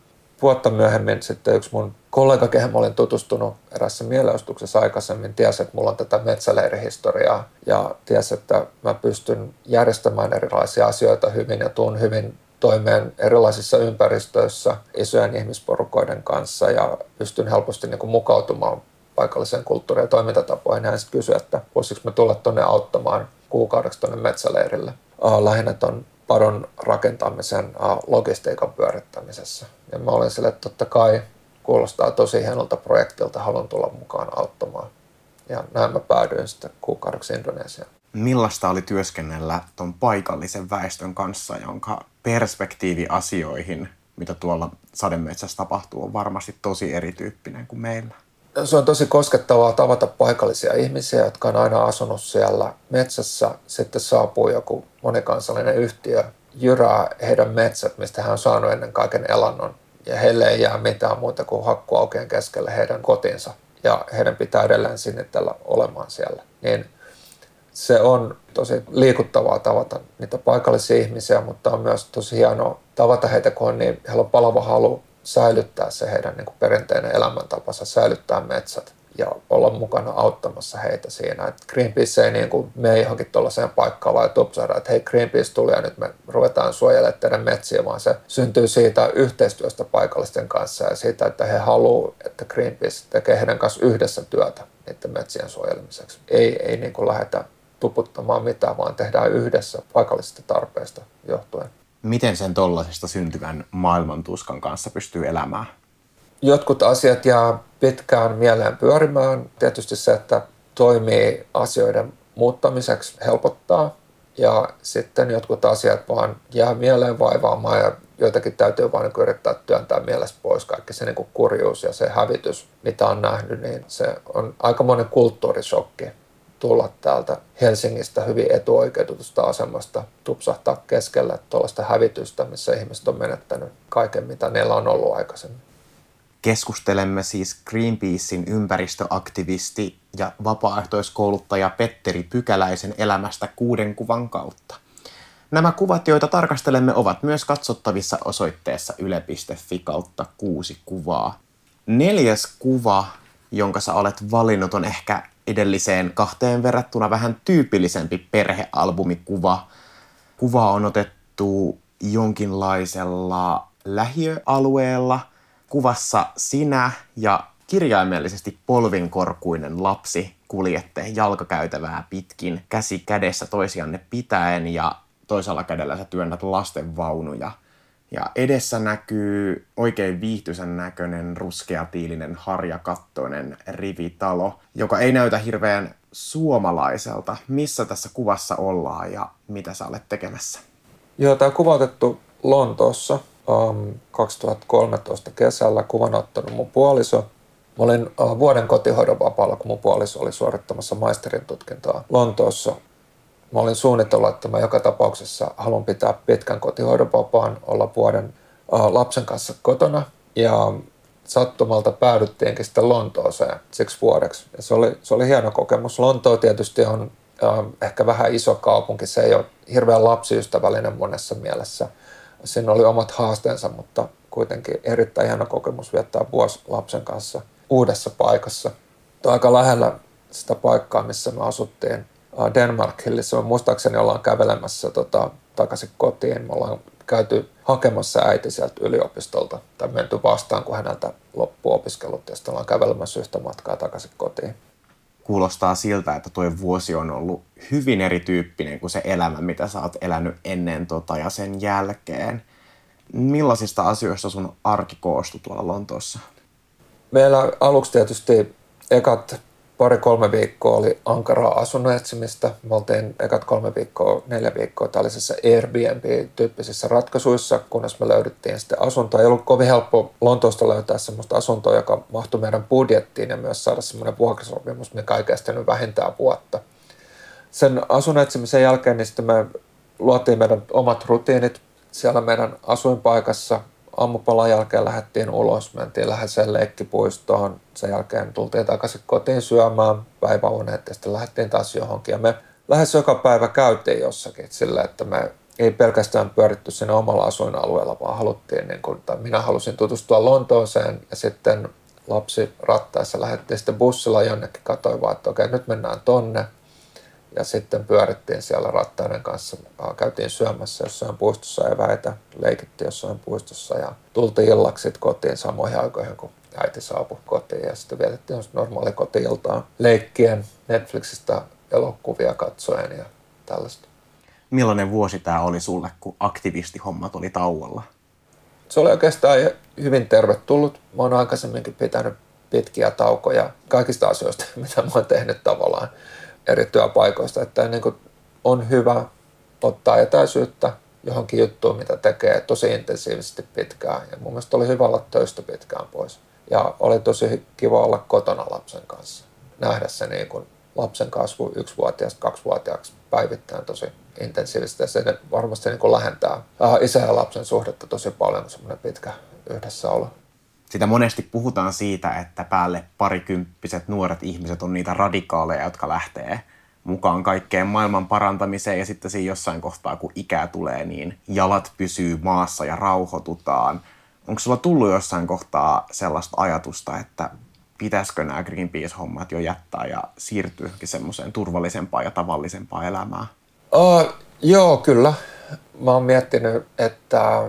Vuotta myöhemmin sitten yksi mun kollega, kehen olin tutustunut erässä mielenostuksessa aikaisemmin, tiesi, että mulla on tätä metsäleirihistoriaa ja tiesi, että mä pystyn järjestämään erilaisia asioita hyvin ja tuun hyvin toimeen erilaisissa ympäristöissä isojen ihmisporukoiden kanssa ja pystyn helposti niin kuin mukautumaan paikalliseen kulttuuriin ja toimintatapoihin. Hän sitten kysyi, että voisiko me tulla tuonne auttamaan kuukaudeksi tuonne metsäleirille. Lähinnä tuon padon rakentamisen logistiikan pyörittämisessä. Ja mä olin sille, että totta kai kuulostaa tosi hienolta projektilta, haluan tulla mukaan auttamaan. Ja näin mä päädyin sitten kuukaudeksi Indonesiaan millaista oli työskennellä tuon paikallisen väestön kanssa, jonka perspektiivi asioihin, mitä tuolla sademetsässä tapahtuu, on varmasti tosi erityyppinen kuin meillä. Se on tosi koskettavaa tavata paikallisia ihmisiä, jotka on aina asunut siellä metsässä. Sitten saapuu joku monikansallinen yhtiö, jyrää heidän metsät, mistä hän on saanut ennen kaiken elannon. Ja heille ei jää mitään muuta kuin hakkuaukien keskelle heidän kotinsa. Ja heidän pitää edelleen sinnitellä olemaan siellä. Niin se on tosi liikuttavaa tavata niitä paikallisia ihmisiä, mutta on myös tosi hienoa tavata heitä, kun on niin, heillä on palava halu säilyttää se heidän niin kuin perinteinen elämäntapansa, säilyttää metsät ja olla mukana auttamassa heitä siinä. Et Greenpeace ei niin kuin mene johonkin tuollaiseen paikkaan vai tupsaada, että hei Greenpeace tuli ja nyt me ruvetaan suojelemaan teidän metsiä, vaan se syntyy siitä yhteistyöstä paikallisten kanssa ja siitä, että he haluavat, että Greenpeace tekee heidän kanssa yhdessä työtä niiden metsien suojelemiseksi. Ei, ei niin kuin lähdetä tuputtamaan mitään, vaan tehdään yhdessä paikallisista tarpeista johtuen. Miten sen tollaisesta syntyvän maailmantuskan kanssa pystyy elämään? Jotkut asiat jää pitkään mieleen pyörimään. Tietysti se, että toimii asioiden muuttamiseksi helpottaa. Ja sitten jotkut asiat vaan jää mieleen vaivaamaan ja joitakin täytyy vain niin yrittää työntää mielestä pois. Kaikki se niin kurjuus ja se hävitys, mitä on nähnyt, niin se on aikamoinen kulttuurisokki tulla täältä Helsingistä hyvin etuoikeutetusta asemasta, tupsahtaa keskellä tuollaista hävitystä, missä ihmiset on menettänyt kaiken, mitä niillä on ollut aikaisemmin. Keskustelemme siis Greenpeacein ympäristöaktivisti ja vapaaehtoiskouluttaja Petteri Pykäläisen elämästä kuuden kuvan kautta. Nämä kuvat, joita tarkastelemme, ovat myös katsottavissa osoitteessa yle.fi kautta kuusi kuvaa. Neljäs kuva, jonka sä olet valinnut, on ehkä edelliseen kahteen verrattuna vähän tyypillisempi perhealbumikuva. Kuva on otettu jonkinlaisella lähiöalueella. Kuvassa sinä ja kirjaimellisesti polvinkorkuinen lapsi kuljette jalkakäytävää pitkin käsi kädessä toisianne pitäen ja toisella kädellä sä työnnät lastenvaunuja. Ja edessä näkyy oikein viihtyisen näköinen ruskeatiilinen harjakattoinen rivitalo, joka ei näytä hirveän suomalaiselta. Missä tässä kuvassa ollaan ja mitä sä olet tekemässä? Joo, tämä kuva otettu Lontoossa um, 2013 kesällä. Kuvan ottanut mun puoliso. Mä olin vuoden kotihoidon vapaalla, kun mun puoliso oli suorittamassa maisterin tutkintoa Lontoossa. Mä olin suunnitellut, että mä joka tapauksessa haluan pitää pitkän kotihoidon vapaan, olla vuoden lapsen kanssa kotona. Ja sattumalta päädyttiinkin sitten Lontooseen siksi vuodeksi. Ja se, oli, se oli hieno kokemus. Lontoo tietysti on ehkä vähän iso kaupunki. Se ei ole hirveän lapsiystävällinen monessa mielessä. Siinä oli omat haasteensa, mutta kuitenkin erittäin hieno kokemus viettää vuosi lapsen kanssa uudessa paikassa. Tuo aika lähellä sitä paikkaa, missä me asuttiin Denmark Hillissä. Me muistaakseni ollaan kävelemässä tota, takaisin kotiin. Me ollaan käyty hakemassa äiti sieltä yliopistolta tai menty vastaan, kun häneltä loppuu opiskelut ja sitten ollaan kävelemässä yhtä matkaa takaisin kotiin. Kuulostaa siltä, että tuo vuosi on ollut hyvin erityyppinen kuin se elämä, mitä sä oot elänyt ennen tota ja sen jälkeen. Millaisista asioista sun arki koostui tuolla Lontoossa? Meillä aluksi tietysti ekat pari-kolme viikkoa oli ankaraa asunnon etsimistä. Me oltiin ekat kolme viikkoa, neljä viikkoa tällaisissa Airbnb-tyyppisissä ratkaisuissa, kunnes me löydettiin sitten asuntoa. Ei ollut kovin helppo Lontoosta löytää sellaista asuntoa, joka mahtui meidän budjettiin ja myös saada semmoinen vuokrasopimus, mikä ei kestänyt vähintään vuotta. Sen asunnon etsimisen jälkeen niin sitten me luotiin meidän omat rutiinit siellä meidän asuinpaikassa, aamupalan jälkeen lähdettiin ulos, mentiin läheiseen leikkipuistoon. Sen jälkeen tultiin takaisin kotiin syömään päiväunet ja sitten lähdettiin taas johonkin. Ja me lähes joka päivä käytiin jossakin sillä, että me ei pelkästään pyöritty siinä omalla asuinalueella, vaan haluttiin, niin kuin, tai minä halusin tutustua Lontooseen ja sitten lapsi rattaessa lähdettiin sitten bussilla jonnekin, katsoin vaan, että okei, nyt mennään tonne ja sitten pyörittiin siellä rattaiden kanssa. Käytiin syömässä jossain puistossa ja väitä, leikittiin jossain puistossa ja tultiin illaksi kotiin samoihin aikoihin, kun äiti saapui kotiin ja sitten vietettiin normaali kotiiltaa leikkien Netflixistä elokuvia katsoen ja tällaista. Millainen vuosi tämä oli sulle, kun aktivistihommat oli tauolla? Se oli oikeastaan hyvin tervetullut. Mä oon aikaisemminkin pitänyt pitkiä taukoja kaikista asioista, mitä mä oon tehnyt tavallaan eri työpaikoista, että niin kuin on hyvä ottaa etäisyyttä johonkin juttuun, mitä tekee tosi intensiivisesti pitkään. Ja mun mielestä oli hyvä olla töistä pitkään pois. Ja oli tosi kiva olla kotona lapsen kanssa. Nähdä se niin kuin lapsen kasvu yksivuotiaasta kaksivuotiaaksi päivittäin tosi intensiivisesti. Ja se varmasti niin kuin lähentää isä ja lapsen suhdetta tosi paljon, semmoinen pitkä yhdessäolo sitä monesti puhutaan siitä, että päälle parikymppiset nuoret ihmiset on niitä radikaaleja, jotka lähtee mukaan kaikkeen maailman parantamiseen ja sitten siinä jossain kohtaa, kun ikää tulee, niin jalat pysyy maassa ja rauhoitutaan. Onko sulla tullut jossain kohtaa sellaista ajatusta, että pitäisikö nämä Greenpeace-hommat jo jättää ja siirtyä semmoiseen turvallisempaan ja tavallisempaan elämään? Uh, joo, kyllä. Mä oon miettinyt, että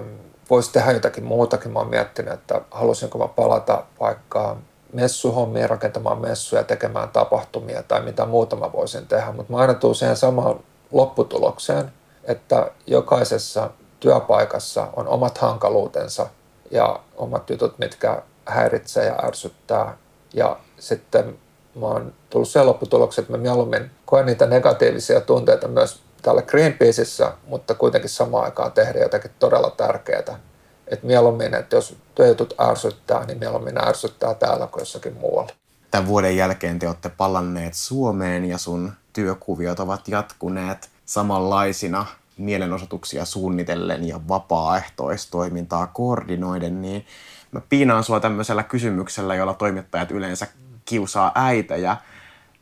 voisi tehdä jotakin muutakin. Mä oon miettinyt, että halusinko mä palata vaikka messuhommiin, rakentamaan messuja, tekemään tapahtumia tai mitä muuta mä voisin tehdä. Mutta mä aina tuun siihen samaan lopputulokseen, että jokaisessa työpaikassa on omat hankaluutensa ja omat jutut, mitkä häiritsee ja ärsyttää. Ja sitten mä oon tullut siihen lopputulokseen, että mä mieluummin koen niitä negatiivisia tunteita myös täällä Greenpeaceissa, mutta kuitenkin samaan aikaan tehdä jotakin todella tärkeää. Et mieluummin, että jos työjutut ärsyttää, niin mieluummin ärsyttää täällä kuin jossakin muualla. Tämän vuoden jälkeen te olette palanneet Suomeen ja sun työkuviot ovat jatkuneet samanlaisina mielenosoituksia suunnitellen ja vapaaehtoistoimintaa koordinoiden, niin mä piinaan sua tämmöisellä kysymyksellä, jolla toimittajat yleensä kiusaa äitejä.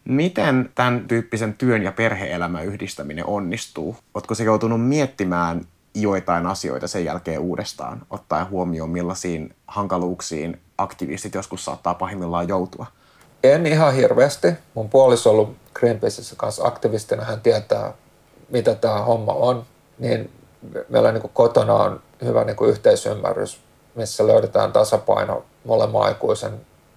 Miten tämän tyyppisen työn ja perheelämän yhdistäminen onnistuu? Oletko se joutunut miettimään joitain asioita sen jälkeen uudestaan, ottaen huomioon millaisiin hankaluuksiin aktivistit joskus saattaa pahimmillaan joutua? En ihan hirveästi. Mun puoliso on ollut Greenpeaceissa kanssa aktivistina. Hän tietää, mitä tämä homma on. Niin meillä niin kotona on hyvä niin yhteisymmärrys, missä löydetään tasapaino molemmat aikuisen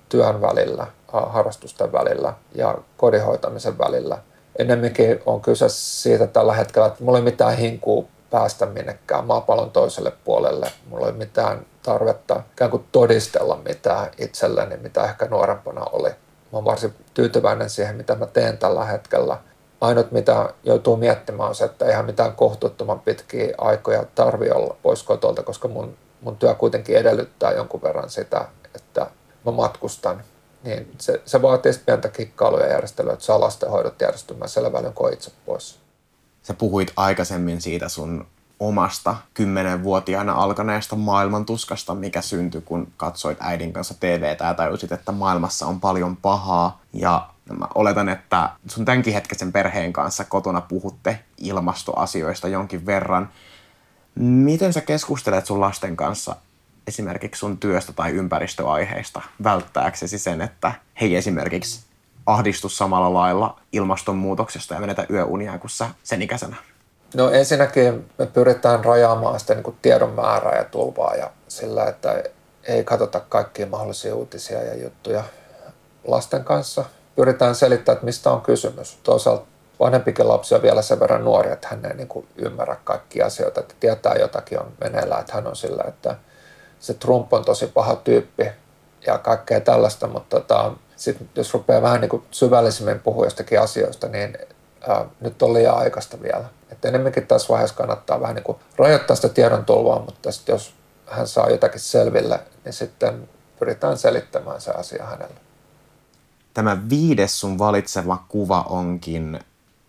työn välillä, harrastusten välillä ja kodinhoitamisen välillä. Ennemminkin on kyse siitä tällä hetkellä, että mulla ei mitään hinkua päästä minnekään maapallon toiselle puolelle. Mulla ei mitään tarvetta ikään kuin todistella mitään itselleni, mitä ehkä nuorempana oli. Mä oon varsin tyytyväinen siihen, mitä mä teen tällä hetkellä. Ainut, mitä joutuu miettimään, on se, että eihän mitään kohtuuttoman pitkiä aikoja tarvi olla pois kotolta, koska mun, mun työ kuitenkin edellyttää jonkun verran sitä, että mä matkustan. Niin se, se vaatii pientä kikkailuja ja järjestelyä, että saa lastenhoidot järjestymään sillä välin, kun itse pois. Sä puhuit aikaisemmin siitä sun omasta kymmenenvuotiaana alkaneesta maailmantuskasta, mikä syntyi, kun katsoit äidin kanssa TVtä ja tajusit, että maailmassa on paljon pahaa. Ja mä oletan, että sun tämänkin perheen kanssa kotona puhutte ilmastoasioista jonkin verran. Miten sä keskustelet sun lasten kanssa esimerkiksi sun työstä tai ympäristöaiheista välttääksesi sen, että he esimerkiksi ahdistu samalla lailla ilmastonmuutoksesta ja menetä yöunia kuin sä sen ikäisenä? No ensinnäkin me pyritään rajaamaan sitä niin kuin tiedon määrää ja tulvaa ja sillä, että ei katsota kaikkia mahdollisia uutisia ja juttuja lasten kanssa. Pyritään selittämään, että mistä on kysymys. Toisaalta vanhempikin lapsi on vielä sen verran nuori, että hän ei niin kuin ymmärrä kaikkia asioita, että tietää jotakin on meneillään, että hän on sillä, että se Trump on tosi paha tyyppi ja kaikkea tällaista, mutta tota, sitten jos rupeaa vähän niin kuin syvällisemmin puhua jostakin asioista, niin ää, nyt on liian aikaista vielä. Että enemmänkin tässä vaiheessa kannattaa vähän niin kuin rajoittaa sitä tiedon tulvaa, mutta sitten jos hän saa jotakin selville, niin sitten pyritään selittämään se asia hänelle. Tämä viides sun valitseva kuva onkin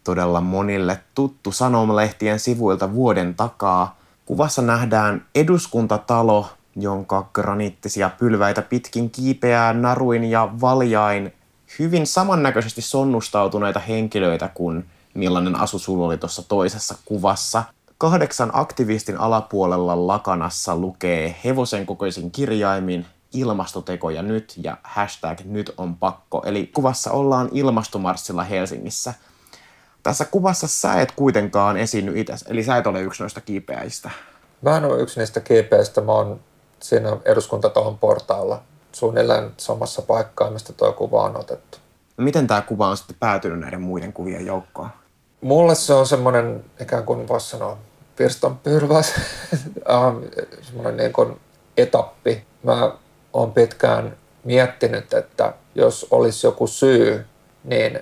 todella monille tuttu sanomalehtien sivuilta vuoden takaa. Kuvassa nähdään eduskuntatalo, jonka graniittisia pylväitä pitkin kiipeää naruin ja valjain hyvin samannäköisesti sonnustautuneita henkilöitä kuin millainen asu sulla oli tuossa toisessa kuvassa. Kahdeksan aktivistin alapuolella lakanassa lukee hevosen kokoisin kirjaimin ilmastotekoja nyt ja hashtag nyt on pakko. Eli kuvassa ollaan ilmastomarssilla Helsingissä. Tässä kuvassa sä et kuitenkaan esiinny itse, eli sä et ole yksi noista kiipeäistä. Mä en ole yksi niistä kiipeistä, mä oon siinä eduskuntatalon portaalla suunnilleen samassa paikkaa, mistä tuo kuva on otettu. Miten tämä kuva on sitten päätynyt näiden muiden kuvien joukkoon? Mulle se on semmoinen, ikään kuin voisi sanoa, pirstonpylväs, semmoinen niin kuin etappi. Mä oon pitkään miettinyt, että jos olisi joku syy, niin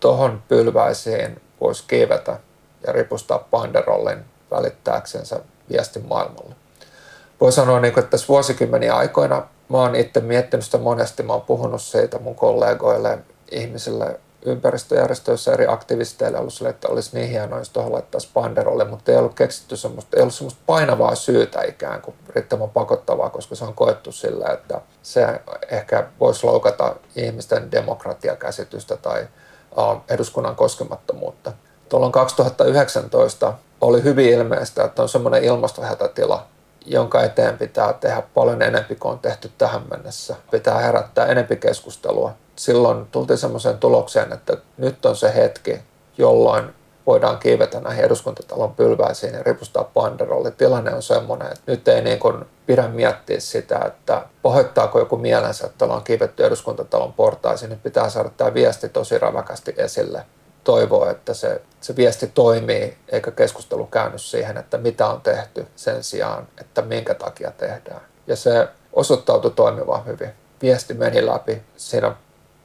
tohon pylväisiin voisi kiivetä ja ripustaa panderollin välittääksensä viestin maailmalle voi sanoa, niin kuin, että tässä vuosikymmeniä aikoina mä oon itse miettinyt sitä monesti, mä oon puhunut siitä mun kollegoille, ihmisille ympäristöjärjestöissä eri aktivisteille ollut sille, että olisi niin hienoa, jos tuohon laittaisi panderolle, mutta ei ollut keksitty semmoista, ei ollut semmoista painavaa syytä ikään kuin riittävän pakottavaa, koska se on koettu sillä, että se ehkä voisi loukata ihmisten demokratiakäsitystä tai eduskunnan koskemattomuutta. Tuolloin 2019 oli hyvin ilmeistä, että on semmoinen ilmastohätätila, jonka eteen pitää tehdä paljon enempi kuin on tehty tähän mennessä. Pitää herättää enempi keskustelua. Silloin tultiin semmoiseen tulokseen, että nyt on se hetki, jolloin voidaan kiivetä näihin eduskuntatalon pylväisiin ja ripustaa panderolli. Tilanne on semmoinen, että nyt ei niin kuin pidä miettiä sitä, että pahoittaako joku mielensä, että ollaan kiivetty eduskuntatalon portaisiin. Nyt pitää saada tämä viesti tosi räväkästi esille toivoo, että se, se viesti toimii, eikä keskustelu käänny siihen, että mitä on tehty sen sijaan, että minkä takia tehdään. Ja se osoittautui toimivan hyvin. Viesti meni läpi. Siinä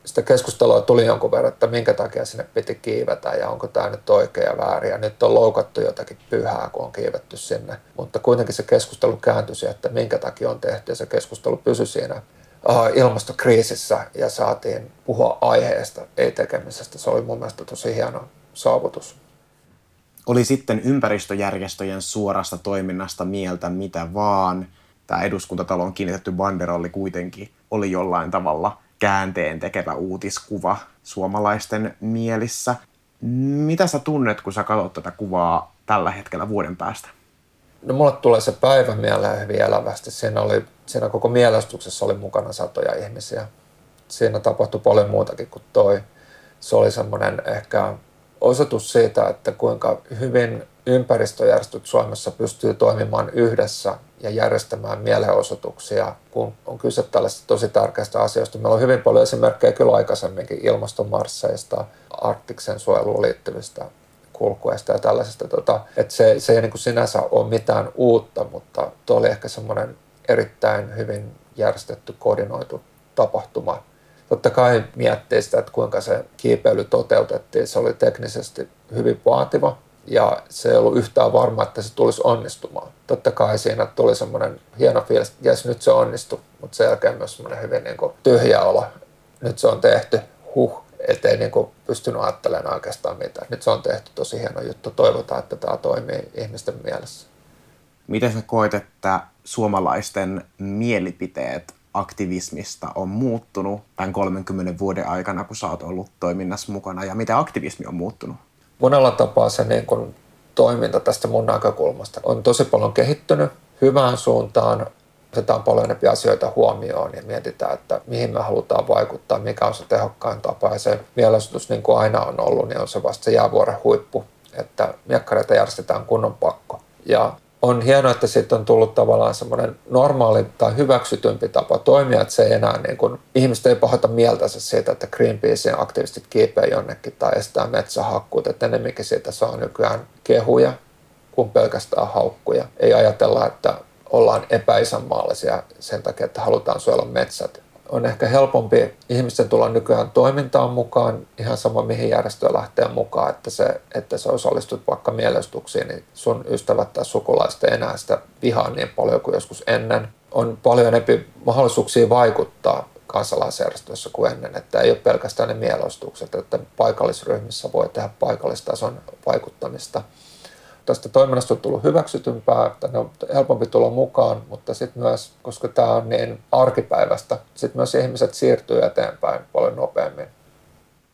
sitä keskustelua tuli jonkun verran, että minkä takia sinne piti kiivetä ja onko tämä nyt oikea ja väärin. Ja nyt on loukattu jotakin pyhää, kun on kiivetty sinne. Mutta kuitenkin se keskustelu kääntyi siihen, että minkä takia on tehty ja se keskustelu pysyi siinä ilmastokriisissä ja saatiin puhua aiheesta, ei tekemisestä. Se oli mun mielestä tosi hieno saavutus. Oli sitten ympäristöjärjestöjen suorasta toiminnasta mieltä mitä vaan. Tämä eduskuntatalon kiinnitetty banderolli kuitenkin oli jollain tavalla käänteen tekevä uutiskuva suomalaisten mielissä. Mitä sä tunnet, kun sä katsot tätä kuvaa tällä hetkellä vuoden päästä? No mulle tulee se päivä mieleen hyvin elävästi. Siinä, oli, siinä koko mielestyksessä oli mukana satoja ihmisiä. siinä tapahtui paljon muutakin kuin toi. Se oli semmoinen ehkä osoitus siitä, että kuinka hyvin ympäristöjärjestöt Suomessa pystyy toimimaan yhdessä ja järjestämään mielenosoituksia, kun on kyse tällaisista tosi tärkeistä asioista. Meillä on hyvin paljon esimerkkejä kyllä aikaisemminkin ilmastonmarsseista, arktiksen suojeluun liittyvistä kulkueista ja tällaisesta. Tota, että se, se ei niin kuin sinänsä ole mitään uutta, mutta tuo oli ehkä semmoinen erittäin hyvin järjestetty, koordinoitu tapahtuma. Totta kai miettii sitä, että kuinka se kiipeily toteutettiin. Se oli teknisesti hyvin vaativa ja se ei ollut yhtään varma, että se tulisi onnistumaan. Totta kai siinä tuli semmoinen hieno fiilis, että jes, nyt se onnistui, mutta sen jälkeen myös semmoinen hyvin niin kuin tyhjä olo. Nyt se on tehty, huh, ettei niin kuin pystynyt ajattelemaan oikeastaan mitään. Nyt se on tehty tosi hieno juttu. Toivotaan, että tämä toimii ihmisten mielessä. Miten sä koet, että suomalaisten mielipiteet aktivismista on muuttunut tämän 30 vuoden aikana, kun sä oot ollut toiminnassa mukana, ja miten aktivismi on muuttunut? Monella tapaa se niin kuin toiminta tästä mun näkökulmasta on tosi paljon kehittynyt hyvään suuntaan. Otetaan paljon enemmän asioita huomioon ja mietitään, että mihin me halutaan vaikuttaa, mikä on se tehokkain tapa. Ja se mielenosoitus, niin kuin aina on ollut, niin on se vasta se jäävuoren huippu, että miekkareita järjestetään kunnon pakko. Ja on hienoa, että siitä on tullut tavallaan semmoinen normaali tai hyväksytympi tapa toimia, että se ei enää niin kuin, ihmiset ei pahota mieltänsä siitä, että Greenpeacein aktivistit kiipeä jonnekin tai estää metsähakkuut, että enemmänkin siitä saa nykyään kehuja kuin pelkästään haukkuja. Ei ajatella, että ollaan epäisänmaallisia sen takia, että halutaan suojella metsät on ehkä helpompi ihmisten tulla nykyään toimintaan mukaan, ihan sama mihin järjestöön lähtee mukaan, että se, että sä osallistut vaikka mielestuksiin, niin sun ystävät tai sukulaiset ei enää sitä vihaa niin paljon kuin joskus ennen. On paljon enemmän mahdollisuuksia vaikuttaa kansalaisjärjestöissä kuin ennen, että ei ole pelkästään ne mielestukset, että paikallisryhmissä voi tehdä paikallistason vaikuttamista – tästä toiminnasta on tullut hyväksytympää, että ne on helpompi tulla mukaan, mutta sitten myös, koska tämä on niin arkipäivästä, sitten myös ihmiset siirtyy eteenpäin paljon nopeammin.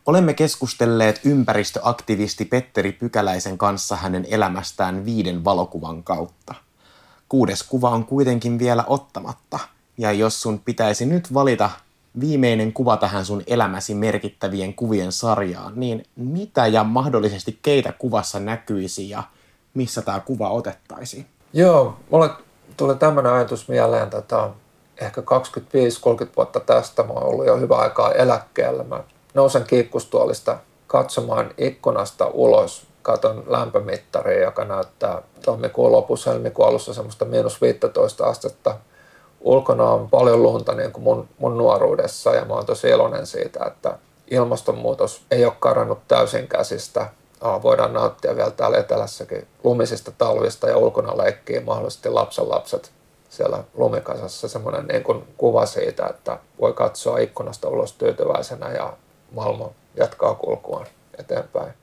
Olemme keskustelleet ympäristöaktivisti Petteri Pykäläisen kanssa hänen elämästään viiden valokuvan kautta. Kuudes kuva on kuitenkin vielä ottamatta, ja jos sun pitäisi nyt valita viimeinen kuva tähän sun elämäsi merkittävien kuvien sarjaan, niin mitä ja mahdollisesti keitä kuvassa näkyisi ja missä tämä kuva otettaisiin? Joo, mulle tuli tämmöinen ajatus mieleen, tota, ehkä 25-30 vuotta tästä mä oon ollut jo hyvä aikaa eläkkeellä. Mä nousen kiikkustuolista katsomaan ikkunasta ulos, katon lämpömittaria, joka näyttää tammikuun lopussa, helmikuun alussa semmoista miinus 15 astetta. Ulkona on paljon lunta niin kuin mun, mun nuoruudessa ja mä oon tosi iloinen siitä, että ilmastonmuutos ei ole karannut täysin käsistä voidaan nauttia vielä täällä etelässäkin lumisista talvista ja ulkona leikkii mahdollisesti lapset siellä lumikasassa. Semmoinen niin kuin kuva siitä, että voi katsoa ikkunasta ulos tyytyväisenä ja maailma jatkaa kulkuaan eteenpäin.